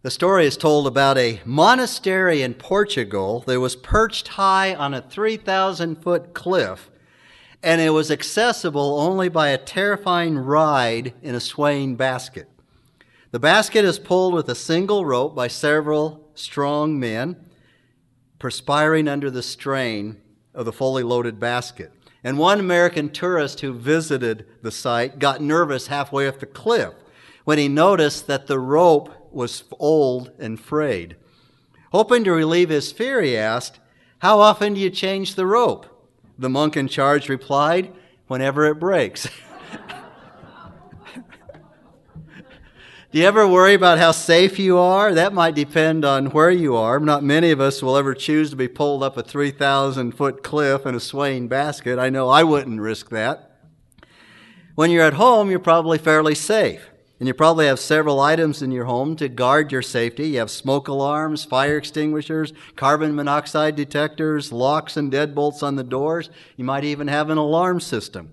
The story is told about a monastery in Portugal that was perched high on a 3,000 foot cliff, and it was accessible only by a terrifying ride in a swaying basket. The basket is pulled with a single rope by several strong men, perspiring under the strain of the fully loaded basket. And one American tourist who visited the site got nervous halfway up the cliff when he noticed that the rope was old and frayed. Hoping to relieve his fear, he asked, How often do you change the rope? The monk in charge replied, Whenever it breaks. Do you ever worry about how safe you are? That might depend on where you are. Not many of us will ever choose to be pulled up a 3,000 foot cliff in a swaying basket. I know I wouldn't risk that. When you're at home, you're probably fairly safe. And you probably have several items in your home to guard your safety. You have smoke alarms, fire extinguishers, carbon monoxide detectors, locks and deadbolts on the doors. You might even have an alarm system.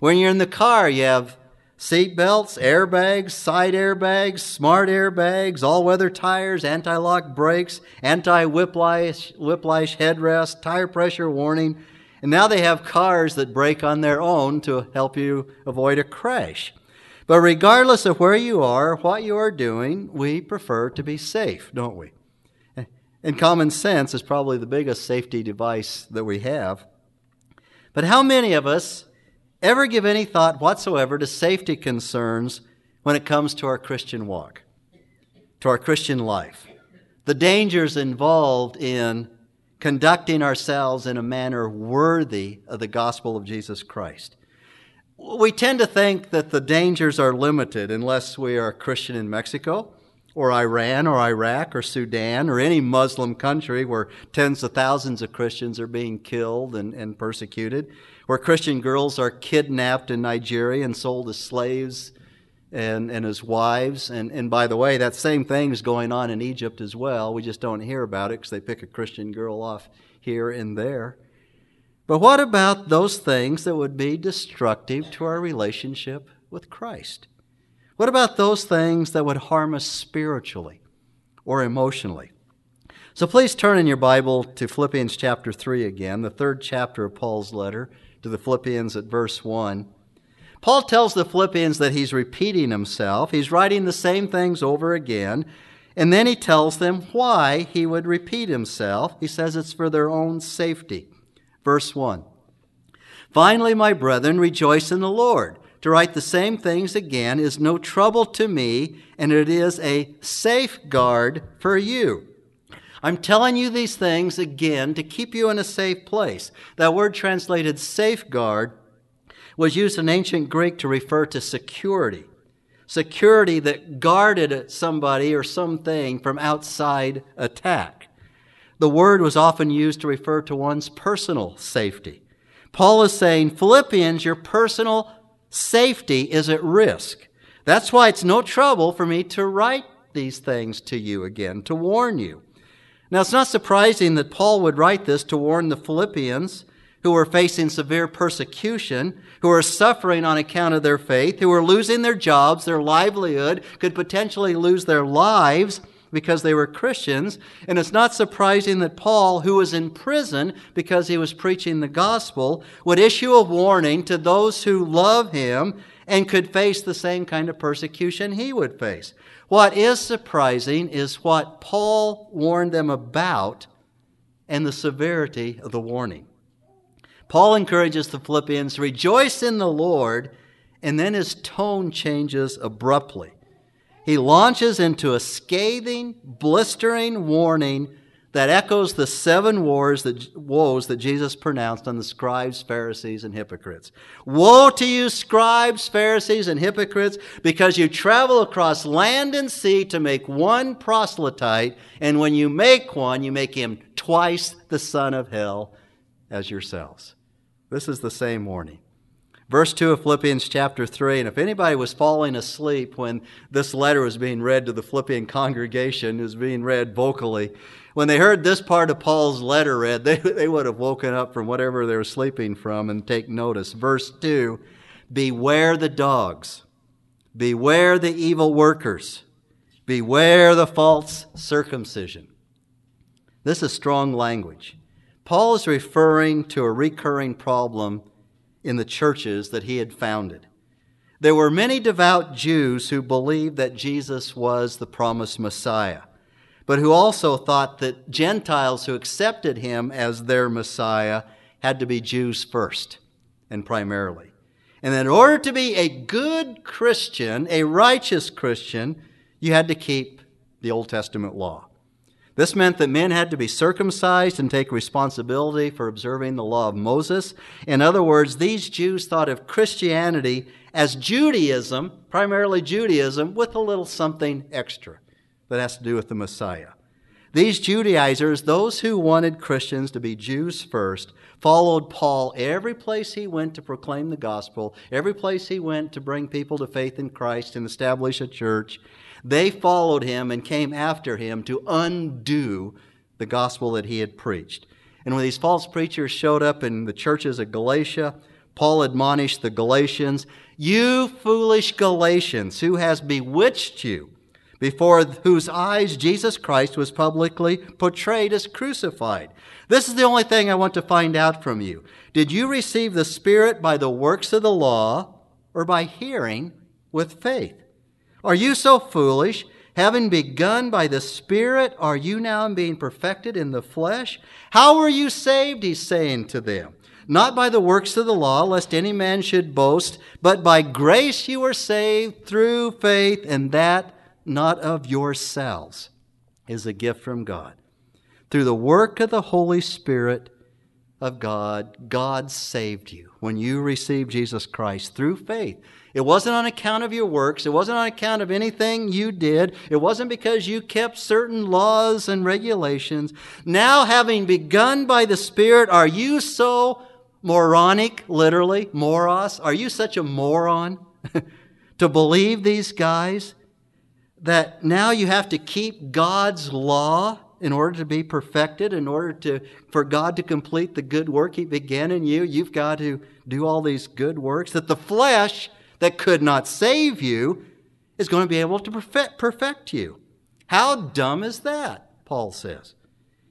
When you're in the car, you have seat belts, airbags, side airbags, smart airbags, all weather tires, anti lock brakes, anti whiplash, headrest, tire pressure warning. And now they have cars that brake on their own to help you avoid a crash. But regardless of where you are, what you are doing, we prefer to be safe, don't we? And common sense is probably the biggest safety device that we have. But how many of us ever give any thought whatsoever to safety concerns when it comes to our Christian walk, to our Christian life? The dangers involved in conducting ourselves in a manner worthy of the gospel of Jesus Christ we tend to think that the dangers are limited unless we are a Christian in Mexico or Iran or Iraq or Sudan or any Muslim country where tens of thousands of Christians are being killed and, and persecuted, where Christian girls are kidnapped in Nigeria and sold as slaves and, and as wives. And, and by the way, that same thing is going on in Egypt as well. We just don't hear about it because they pick a Christian girl off here and there. But what about those things that would be destructive to our relationship with Christ? What about those things that would harm us spiritually or emotionally? So please turn in your Bible to Philippians chapter 3 again, the third chapter of Paul's letter to the Philippians at verse 1. Paul tells the Philippians that he's repeating himself. He's writing the same things over again. And then he tells them why he would repeat himself. He says it's for their own safety. Verse 1. Finally, my brethren, rejoice in the Lord. To write the same things again is no trouble to me, and it is a safeguard for you. I'm telling you these things again to keep you in a safe place. That word translated safeguard was used in ancient Greek to refer to security. Security that guarded somebody or something from outside attack. The word was often used to refer to one's personal safety. Paul is saying, Philippians, your personal safety is at risk. That's why it's no trouble for me to write these things to you again, to warn you. Now, it's not surprising that Paul would write this to warn the Philippians who were facing severe persecution, who are suffering on account of their faith, who are losing their jobs, their livelihood, could potentially lose their lives because they were Christians. And it's not surprising that Paul, who was in prison because he was preaching the gospel, would issue a warning to those who love him and could face the same kind of persecution he would face. What is surprising is what Paul warned them about and the severity of the warning. Paul encourages the Philippians, rejoice in the Lord, and then his tone changes abruptly he launches into a scathing, blistering warning that echoes the seven wars that, woes that Jesus pronounced on the scribes, Pharisees, and hypocrites. Woe to you, scribes, Pharisees, and hypocrites, because you travel across land and sea to make one proselyte, and when you make one, you make him twice the son of hell as yourselves. This is the same warning. Verse 2 of Philippians chapter 3. And if anybody was falling asleep when this letter was being read to the Philippian congregation, it was being read vocally, when they heard this part of Paul's letter read, they, they would have woken up from whatever they were sleeping from and take notice. Verse 2 Beware the dogs, beware the evil workers, Beware the false circumcision. This is strong language. Paul is referring to a recurring problem in the churches that he had founded. There were many devout Jews who believed that Jesus was the promised Messiah, but who also thought that Gentiles who accepted him as their Messiah had to be Jews first and primarily. And that in order to be a good Christian, a righteous Christian, you had to keep the Old Testament law. This meant that men had to be circumcised and take responsibility for observing the law of Moses. In other words, these Jews thought of Christianity as Judaism, primarily Judaism, with a little something extra that has to do with the Messiah. These Judaizers, those who wanted Christians to be Jews first, followed Paul every place he went to proclaim the gospel, every place he went to bring people to faith in Christ and establish a church. They followed him and came after him to undo the gospel that he had preached. And when these false preachers showed up in the churches of Galatia, Paul admonished the Galatians, You foolish Galatians, who has bewitched you, before whose eyes Jesus Christ was publicly portrayed as crucified. This is the only thing I want to find out from you. Did you receive the Spirit by the works of the law or by hearing with faith? Are you so foolish? Having begun by the Spirit, are you now being perfected in the flesh? How were you saved? He's saying to them. Not by the works of the law, lest any man should boast, but by grace you are saved through faith, and that not of yourselves is a gift from God. Through the work of the Holy Spirit of God, God saved you when you received Jesus Christ through faith. It wasn't on account of your works. It wasn't on account of anything you did. It wasn't because you kept certain laws and regulations. Now, having begun by the Spirit, are you so moronic, literally, moros? Are you such a moron to believe these guys that now you have to keep God's law in order to be perfected, in order to, for God to complete the good work He began in you? You've got to do all these good works that the flesh that could not save you is going to be able to perfect, perfect you. How dumb is that? Paul says.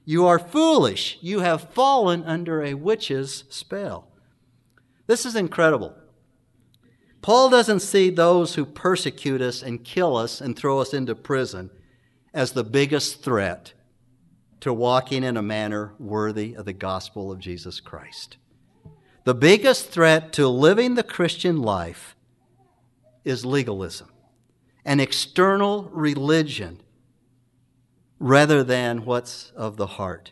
You are foolish. You have fallen under a witch's spell. This is incredible. Paul doesn't see those who persecute us and kill us and throw us into prison as the biggest threat to walking in a manner worthy of the gospel of Jesus Christ. The biggest threat to living the Christian life is legalism, an external religion rather than what's of the heart.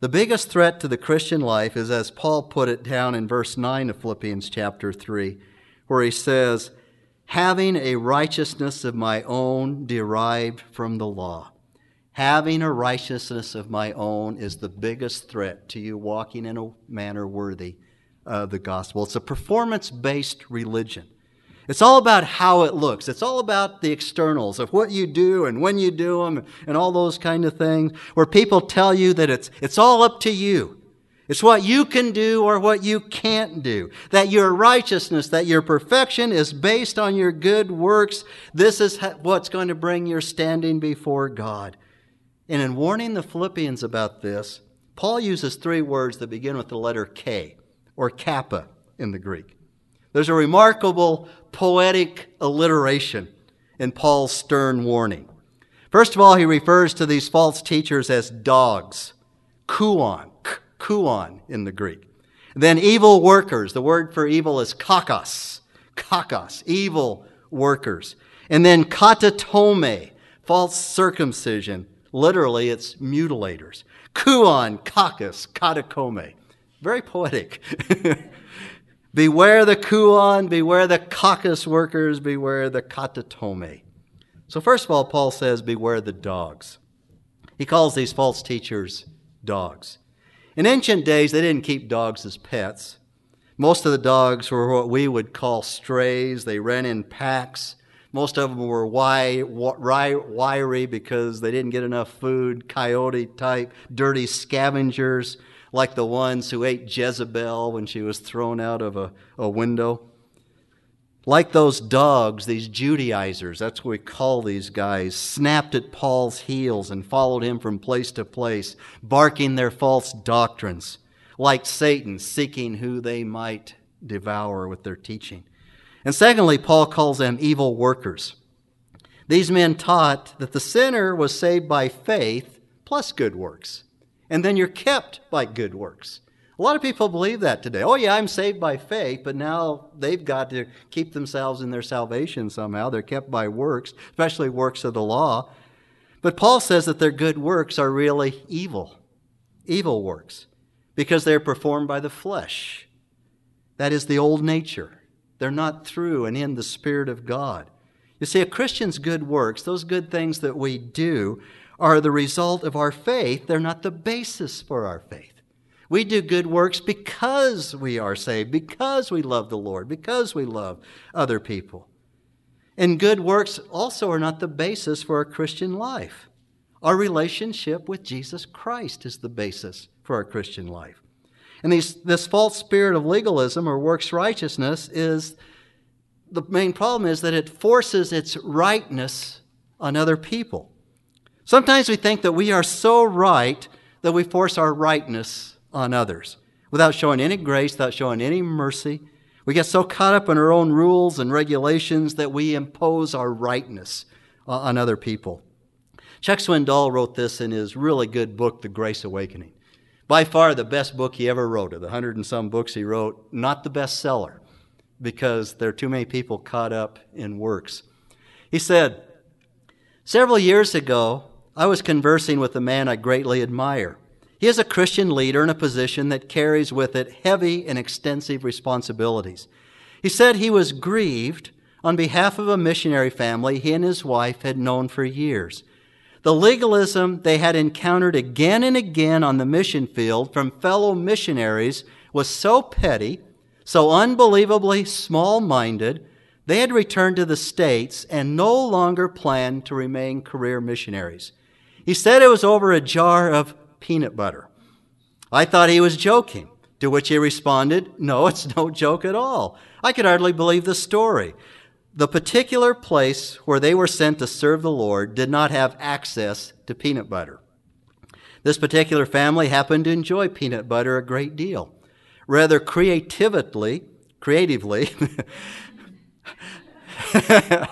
The biggest threat to the Christian life is, as Paul put it down in verse 9 of Philippians chapter 3, where he says, Having a righteousness of my own derived from the law. Having a righteousness of my own is the biggest threat to you walking in a manner worthy of the gospel. It's a performance based religion. It's all about how it looks. It's all about the externals of what you do and when you do them and all those kind of things where people tell you that it's, it's all up to you. It's what you can do or what you can't do. That your righteousness, that your perfection is based on your good works. This is what's going to bring your standing before God. And in warning the Philippians about this, Paul uses three words that begin with the letter K or kappa in the Greek. There's a remarkable poetic alliteration in Paul's stern warning. First of all, he refers to these false teachers as dogs, kuon, kuon in the Greek. Then evil workers, the word for evil is kakos, kakos, evil workers. And then katatome, false circumcision. Literally, it's mutilators. Kuon, kakos, katatome. Very poetic. Beware the kuon, beware the kakos workers, beware the katatome. So, first of all, Paul says, beware the dogs. He calls these false teachers dogs. In ancient days, they didn't keep dogs as pets. Most of the dogs were what we would call strays. They ran in packs. Most of them were wiry because they didn't get enough food, coyote type, dirty scavengers like the ones who ate Jezebel when she was thrown out of a, a window. like those dogs, these Judaizers, that's what we call these guys, snapped at Paul's heels and followed him from place to place, barking their false doctrines, like Satan, seeking who they might devour with their teaching. And secondly, Paul calls them evil workers. These men taught that the sinner was saved by faith plus good works, and then you're kept by good works. A lot of people believe that today. Oh, yeah, I'm saved by faith, but now they've got to keep themselves in their salvation somehow. They're kept by works, especially works of the law. But Paul says that their good works are really evil, evil works, because they're performed by the flesh. That is the old nature. They're not through and in the Spirit of God. You see, a Christian's good works, those good things that we do, are the result of our faith. They're not the basis for our faith. We do good works because we are saved, because we love the Lord, because we love other people. And good works also are not the basis for our Christian life. Our relationship with Jesus Christ is the basis for our Christian life. And these, this false spirit of legalism or works righteousness is the main problem is that it forces its rightness on other people. Sometimes we think that we are so right that we force our rightness on others without showing any grace, without showing any mercy. We get so caught up in our own rules and regulations that we impose our rightness on other people. Chuck Swindoll wrote this in his really good book, The Grace Awakening. By far the best book he ever wrote, of the hundred and some books he wrote, not the bestseller, because there are too many people caught up in works. He said, Several years ago, I was conversing with a man I greatly admire. He is a Christian leader in a position that carries with it heavy and extensive responsibilities. He said he was grieved on behalf of a missionary family he and his wife had known for years. The legalism they had encountered again and again on the mission field from fellow missionaries was so petty, so unbelievably small minded, they had returned to the States and no longer planned to remain career missionaries. He said it was over a jar of peanut butter. I thought he was joking, to which he responded, No, it's no joke at all. I could hardly believe the story. The particular place where they were sent to serve the Lord did not have access to peanut butter. This particular family happened to enjoy peanut butter a great deal. Rather creatively, creatively,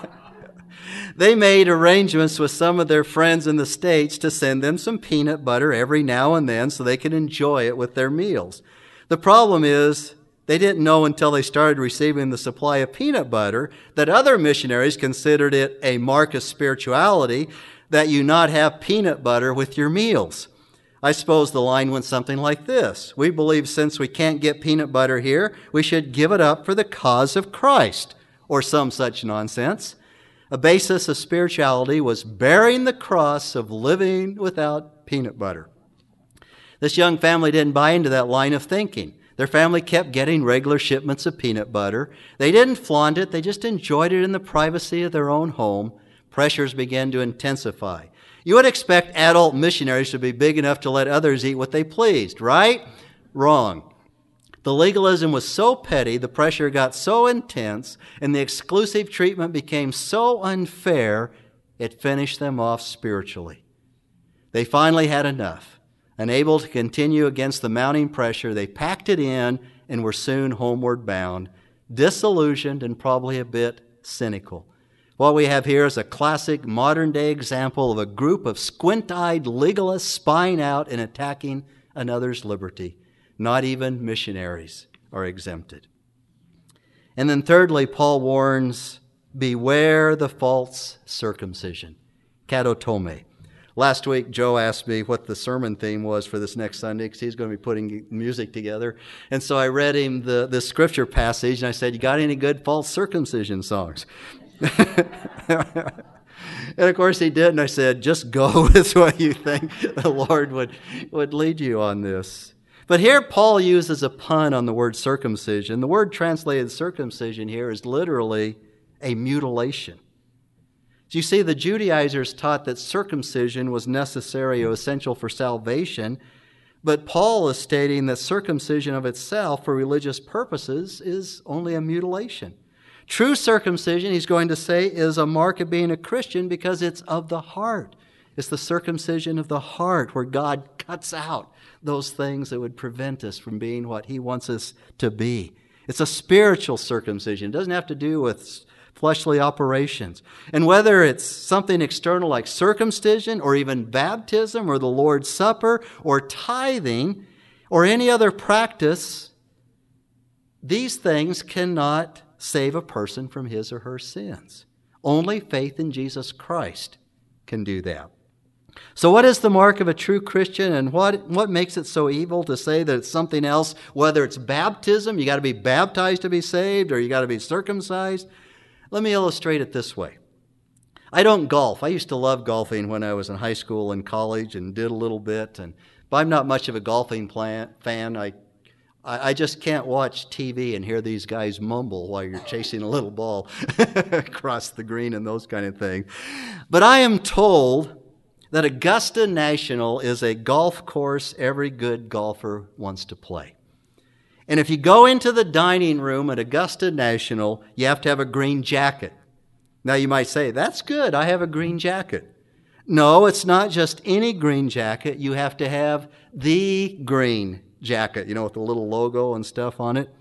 They made arrangements with some of their friends in the States to send them some peanut butter every now and then so they could enjoy it with their meals. The problem is, they didn't know until they started receiving the supply of peanut butter that other missionaries considered it a mark of spirituality that you not have peanut butter with your meals. I suppose the line went something like this We believe since we can't get peanut butter here, we should give it up for the cause of Christ, or some such nonsense a basis of spirituality was bearing the cross of living without peanut butter. This young family didn't buy into that line of thinking. Their family kept getting regular shipments of peanut butter. They didn't flaunt it, they just enjoyed it in the privacy of their own home. Pressures began to intensify. You would expect adult missionaries to be big enough to let others eat what they pleased, right? Wrong. The legalism was so petty, the pressure got so intense, and the exclusive treatment became so unfair, it finished them off spiritually. They finally had enough. Unable to continue against the mounting pressure, they packed it in and were soon homeward bound, disillusioned and probably a bit cynical. What we have here is a classic modern day example of a group of squint eyed legalists spying out and attacking another's liberty. Not even missionaries are exempted. And then, thirdly, Paul warns beware the false circumcision, katatome. Last week, Joe asked me what the sermon theme was for this next Sunday because he's going to be putting music together. And so I read him the, the scripture passage and I said, You got any good false circumcision songs? and of course he did. And I said, Just go with what you think the Lord would, would lead you on this. But here Paul uses a pun on the word circumcision. The word translated circumcision here is literally a mutilation. You see, the Judaizers taught that circumcision was necessary or essential for salvation, but Paul is stating that circumcision of itself for religious purposes is only a mutilation. True circumcision, he's going to say, is a mark of being a Christian because it's of the heart. It's the circumcision of the heart where God cuts out those things that would prevent us from being what he wants us to be. It's a spiritual circumcision. It doesn't have to do with fleshly operations. And whether it's something external like circumcision or even baptism or the Lord's Supper or tithing or any other practice, these things cannot save a person from his or her sins. Only faith in Jesus Christ can do that. So, what is the mark of a true Christian, and what, what makes it so evil to say that it's something else? Whether it's baptism, you got to be baptized to be saved, or you got to be circumcised. Let me illustrate it this way. I don't golf. I used to love golfing when I was in high school and college and did a little bit. And but I'm not much of a golfing plan, fan. I, I, I just can't watch TV and hear these guys mumble while you're chasing a little ball across the green and those kind of things. But I am told that Augusta National is a golf course every good golfer wants to play. And if you go into the dining room at Augusta National, you have to have a green jacket. Now you might say, that's good, I have a green jacket. No, it's not just any green jacket. You have to have the green jacket, you know, with the little logo and stuff on it.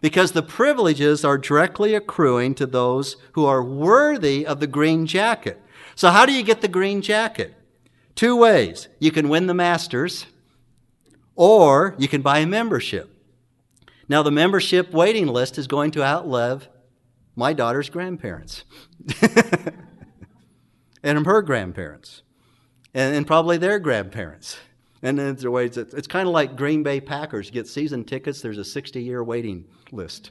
Because the privileges are directly accruing to those who are worthy of the green jacket. So, how do you get the green jacket? Two ways. You can win the Masters, or you can buy a membership. Now, the membership waiting list is going to outlive my daughter's grandparents and her grandparents and, and, probably their grandparents. And then there's ways it's, it's kind of like Green Bay Packers. You get season tickets, there's a 60 year waiting list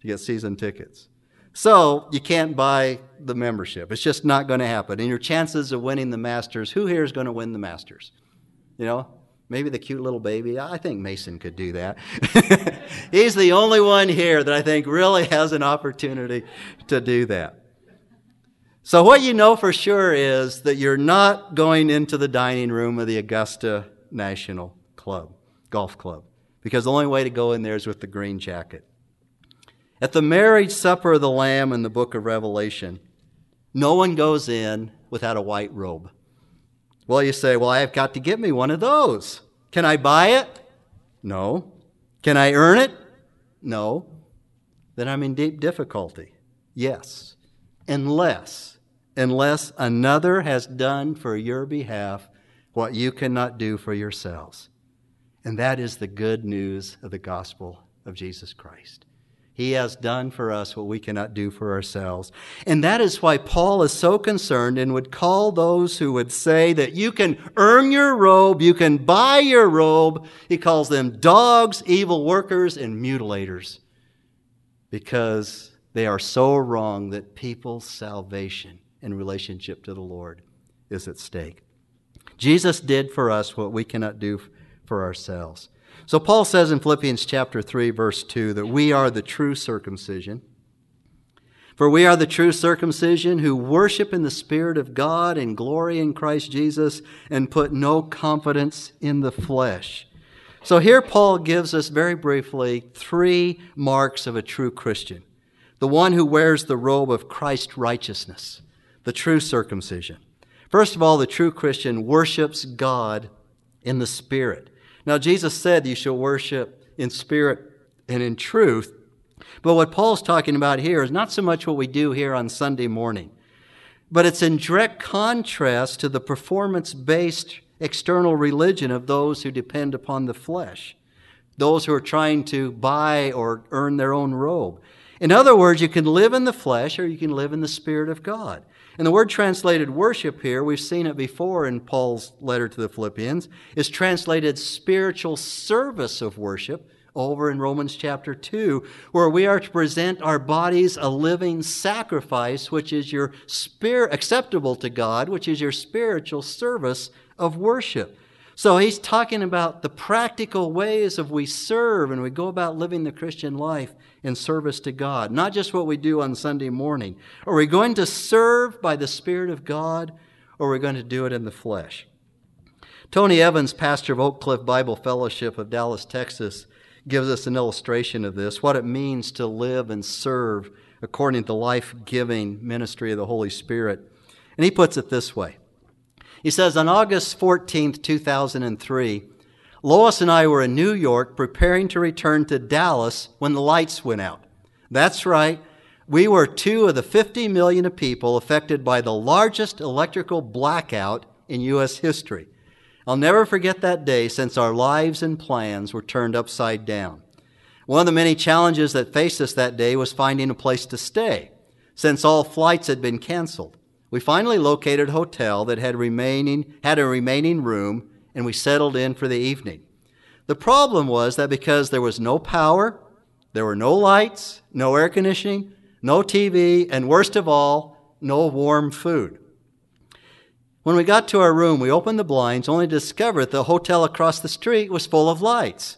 to get season tickets. So you can't buy the membership. It's just not going to happen. And your chances of winning the Masters, who here is going to win the Masters? You know, Maybe the cute little baby. I think Mason could do that. He's the only one here that I think really has an opportunity to do that. So, what you know for sure is that you're not going into the dining room of the Augusta National Club, Golf Club, because the only way to go in there is with the green jacket. At the marriage supper of the Lamb in the book of Revelation, no one goes in without a white robe. Well, you say, well, I've got to get me one of those. Can I buy it? No. Can I earn it? No. Then I'm in deep difficulty. Yes. Unless, unless another has done for your behalf what you cannot do for yourselves. And that is the good news of the gospel of Jesus Christ. He has done for us what we cannot do for ourselves. And that is why Paul is so concerned and would call those who would say that you can earn your robe, you can buy your robe. He calls them dogs, evil workers, and mutilators because they are so wrong that people's salvation in relationship to the Lord is at stake. Jesus did for us what we cannot do for ourselves. So Paul says in Philippians chapter 3 verse 2 that we are the true circumcision. For we are the true circumcision who worship in the Spirit of God and glory in Christ Jesus and put no confidence in the flesh. So here Paul gives us very briefly three marks of a true Christian. The one who wears the robe of Christ's righteousness, the true circumcision. First of all, the true Christian worships God in the Spirit. Now, Jesus said you shall worship in spirit and in truth. But what Paul's talking about here is not so much what we do here on Sunday morning, but it's in direct contrast to the performance based external religion of those who depend upon the flesh, those who are trying to buy or earn their own robe. In other words, you can live in the flesh or you can live in the Spirit of God. And the word translated worship here, we've seen it before in Paul's letter to the Philippians, is translated spiritual service of worship over in Romans chapter 2, where we are to present our bodies a living sacrifice, which is your spirit acceptable to God, which is your spiritual service of worship. So he's talking about the practical ways of we serve and we go about living the Christian life in service to God, not just what we do on Sunday morning. Are we going to serve by the Spirit of God or are we going to do it in the flesh? Tony Evans, pastor of Oak Cliff Bible Fellowship of Dallas, Texas, gives us an illustration of this, what it means to live and serve according to the life giving ministry of the Holy Spirit. And he puts it this way He says, On August 14, 2003, Lois and I were in New York preparing to return to Dallas when the lights went out. That's right. We were two of the 50 million people affected by the largest electrical blackout in U.S. history. I'll never forget that day since our lives and plans were turned upside down. One of the many challenges that faced us that day was finding a place to stay, since all flights had been canceled. We finally located a hotel that had remaining had a remaining room and we settled in for the evening. The problem was that because there was no power, there were no lights, no air conditioning, no TV, and worst of all, no warm food. When we got to our room, we opened the blinds only to discover that the hotel across the street was full of lights.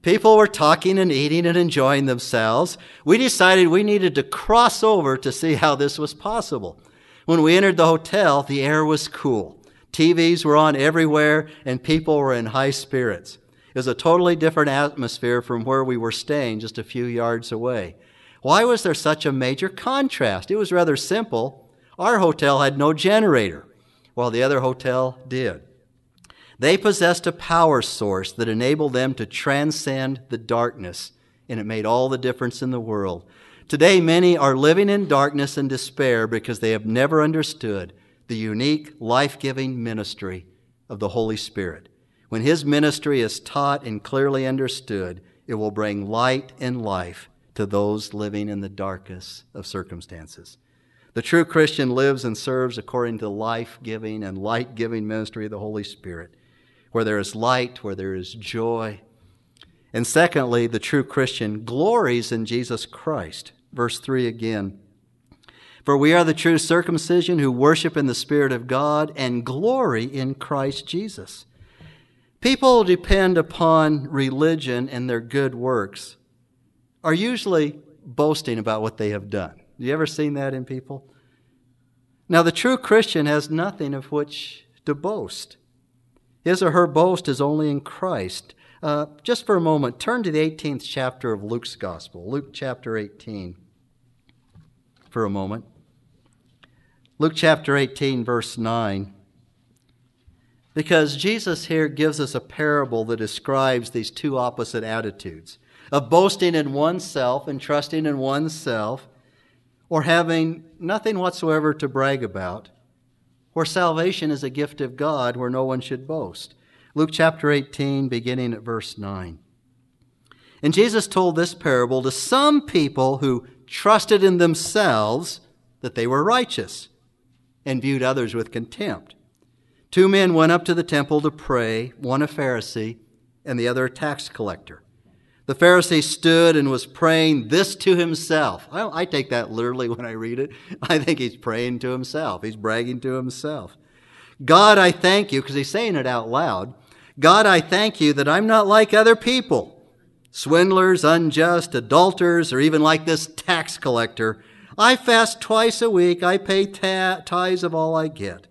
People were talking and eating and enjoying themselves. We decided we needed to cross over to see how this was possible. When we entered the hotel, the air was cool. TVs were on everywhere and people were in high spirits. It was a totally different atmosphere from where we were staying just a few yards away. Why was there such a major contrast? It was rather simple. Our hotel had no generator, while the other hotel did. They possessed a power source that enabled them to transcend the darkness, and it made all the difference in the world. Today, many are living in darkness and despair because they have never understood the unique, life giving ministry of the Holy Spirit. When His ministry is taught and clearly understood, it will bring light and life to those living in the darkest of circumstances. The true Christian lives and serves according to the life giving and light giving ministry of the Holy Spirit, where there is light, where there is joy. And secondly, the true Christian glories in Jesus Christ. Verse 3 again. For we are the true circumcision who worship in the Spirit of God and glory in Christ Jesus. People depend upon religion and their good works are usually boasting about what they have done. You ever seen that in people? Now, the true Christian has nothing of which to boast. His or her boast is only in Christ. Uh, just for a moment, turn to the 18th chapter of Luke's Gospel, Luke chapter 18, for a moment. Luke chapter 18, verse 9. Because Jesus here gives us a parable that describes these two opposite attitudes of boasting in oneself and trusting in oneself, or having nothing whatsoever to brag about, where salvation is a gift of God, where no one should boast. Luke chapter 18, beginning at verse 9. And Jesus told this parable to some people who trusted in themselves that they were righteous and viewed others with contempt. Two men went up to the temple to pray, one a Pharisee and the other a tax collector. The Pharisee stood and was praying this to himself. I, I, take that literally when I read it. I think he's praying to himself, he's bragging to himself. God, I thank you, because he's saying it out loud. God, I thank you that I'm not like other people swindlers, unjust, adulterers, or even like this tax collector. I fast twice a week, I pay ta- tithes of all I get.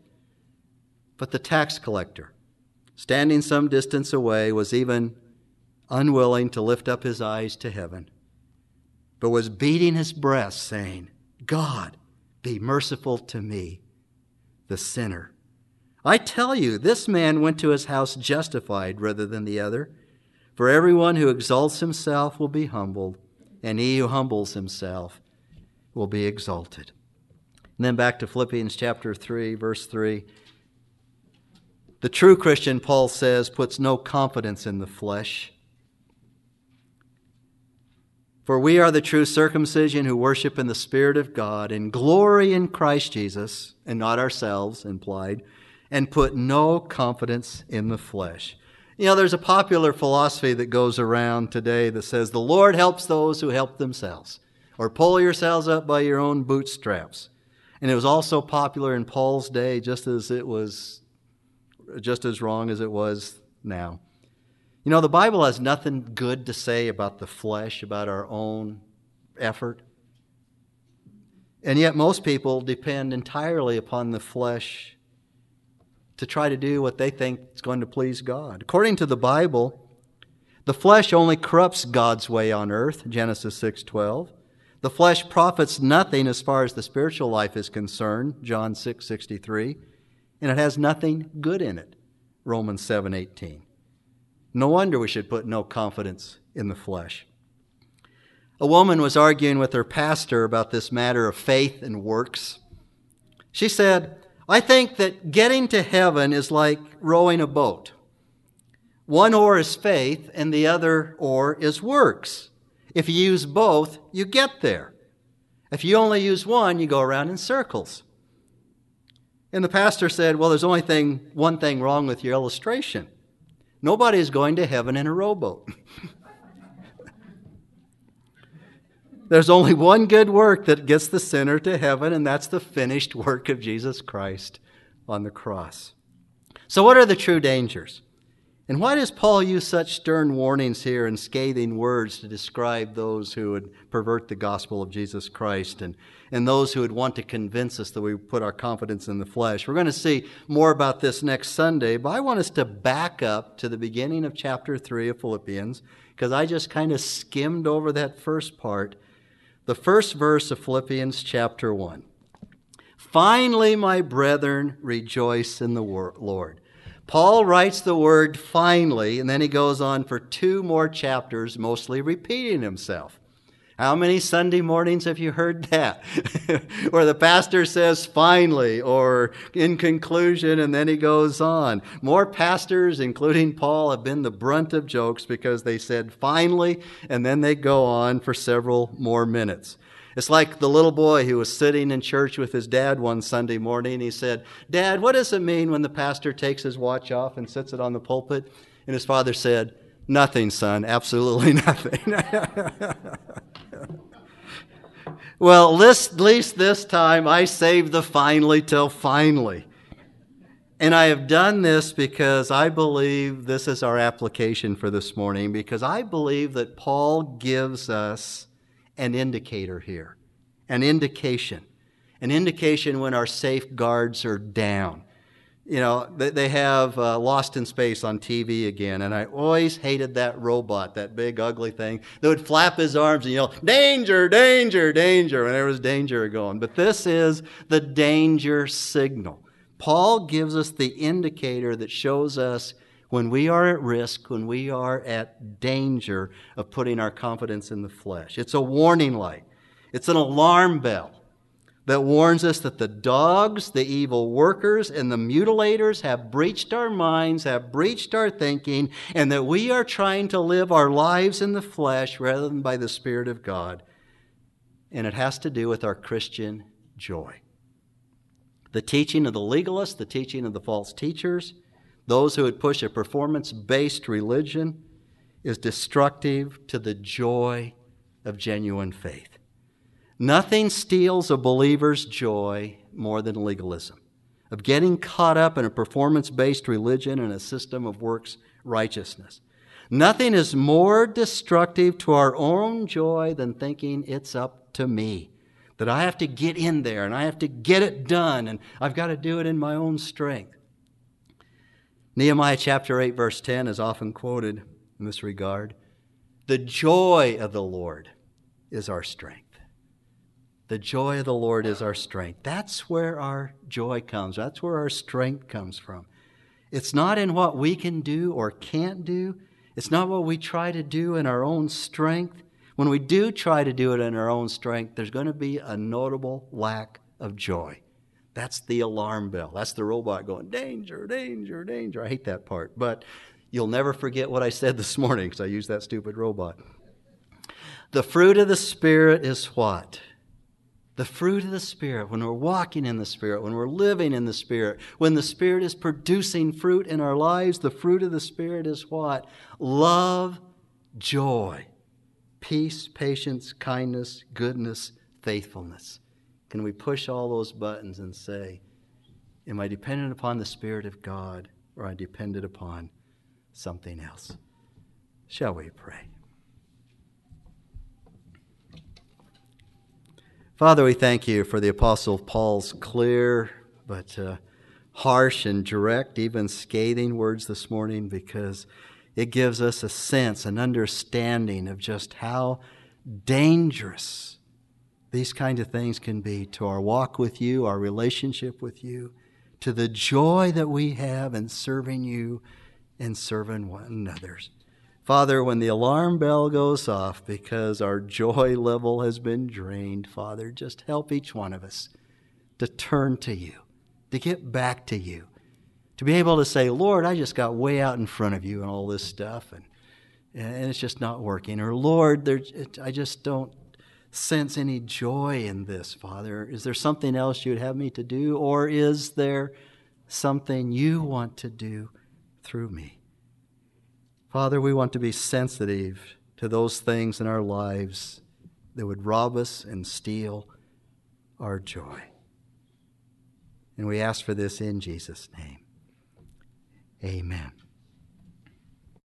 But the tax collector, standing some distance away, was even unwilling to lift up his eyes to heaven, but was beating his breast, saying, God, be merciful to me, the sinner. I tell you, this man went to his house justified rather than the other. For everyone who exalts himself will be humbled, and he who humbles himself will be exalted. And then back to Philippians chapter 3, verse 3. The true Christian, Paul says, puts no confidence in the flesh for we are the true circumcision who worship in the Spirit of God and glory in Christ Jesus, and not ourselves, implied, and put no confidence in the flesh. You know, there's a popular philosophy that goes around today that says the Lord helps those who help themselves, or pull yourselves up by your own bootstraps. And it was also popular in Paul's day, just as it was, just as wrong as it was now. You know, the Bible has nothing good to say about the flesh, about our own effort. And yet, most people depend entirely upon the flesh to try to do what they think is going to please God. According to the Bible, the flesh only corrupts God's way on earth, Genesis 6:12. The flesh profits nothing as far as the spiritual life is concerned, John 6 63, and it has nothing good in it, Romans 7 18. No wonder we should put no confidence in the flesh. A woman was arguing with her pastor about this matter of faith and works. She said, I think that getting to heaven is like rowing a boat. One oar is faith, and the other oar is works. If you use both, you get there. If you only use one, you go around in circles. And the pastor said, Well, there's only thing, one thing wrong with your illustration. Nobody is going to heaven in a rowboat. There's only one good work that gets the sinner to heaven, and that's the finished work of Jesus Christ on the cross. So, what are the true dangers? And why does Paul use such stern warnings here and scathing words to describe those who would pervert the gospel of Jesus Christ and, and those who would want to convince us that we put our confidence in the flesh? We're going to see more about this next Sunday, but I want us to back up to the beginning of chapter 3 of Philippians because I just kind of skimmed over that first part. The first verse of Philippians chapter 1. Finally, my brethren, rejoice in the Lord. Paul writes the word finally, and then he goes on for two more chapters, mostly repeating himself. How many Sunday mornings have you heard that? Where the pastor says finally or in conclusion, and then he goes on. More pastors, including Paul, have been the brunt of jokes because they said finally, and then they go on for several more minutes. It's like the little boy who was sitting in church with his dad one Sunday morning. He said, Dad, what does it mean when the pastor takes his watch off and sits it on the pulpit? And his father said, Nothing, son, absolutely nothing. well, at least this time I saved the finally till finally. And I have done this because I believe this is our application for this morning, because I believe that Paul gives us an indicator here, an indication, an indication when our safeguards are down. You know, they have uh, Lost in Space on TV again, and I always hated that robot, that big ugly thing that would flap his arms and yell, Danger, danger, danger, when there was danger going. But this is the danger signal. Paul gives us the indicator that shows us when we are at risk, when we are at danger of putting our confidence in the flesh. It's a warning light, it's an alarm bell that warns us that the dogs, the evil workers, and the mutilators have breached our minds, have breached our thinking, and that we are trying to live our lives in the flesh rather than by the Spirit of God. And it has to do with our Christian joy. The teaching of the legalists, the teaching of the false teachers, those who would push a performance based religion is destructive to the joy of genuine faith. Nothing steals a believer's joy more than legalism, of getting caught up in a performance based religion and a system of works righteousness. Nothing is more destructive to our own joy than thinking it's up to me, that I have to get in there and I have to get it done and I've got to do it in my own strength. Nehemiah chapter 8, verse 10 is often quoted in this regard. The joy of the Lord is our strength. The joy of the Lord is our strength. That's where our joy comes. That's where our strength comes from. It's not in what we can do or can't do. It's not what we try to do in our own strength. When we do try to do it in our own strength, there's going to be a notable lack of joy. That's the alarm bell. That's the robot going, danger, danger, danger. I hate that part. But you'll never forget what I said this morning because I used that stupid robot. The fruit of the Spirit is what? The fruit of the Spirit, when we're walking in the Spirit, when we're living in the Spirit, when the Spirit is producing fruit in our lives, the fruit of the Spirit is what? Love, joy, peace, patience, kindness, goodness, faithfulness. Can we push all those buttons and say, Am I dependent upon the Spirit of God or am I dependent upon something else? Shall we pray? Father, we thank you for the Apostle Paul's clear but uh, harsh and direct, even scathing words this morning because it gives us a sense, an understanding of just how dangerous these kind of things can be to our walk with you, our relationship with you, to the joy that we have in serving you and serving one another. Father, when the alarm bell goes off because our joy level has been drained, Father, just help each one of us to turn to you, to get back to you, to be able to say, Lord, I just got way out in front of you and all this stuff, and, and it's just not working. Or, Lord, there, I just don't sense any joy in this, Father? Is there something else you'd have me to do? Or is there something you want to do through me? Father, we want to be sensitive to those things in our lives that would rob us and steal our joy. And we ask for this in Jesus' name. Amen.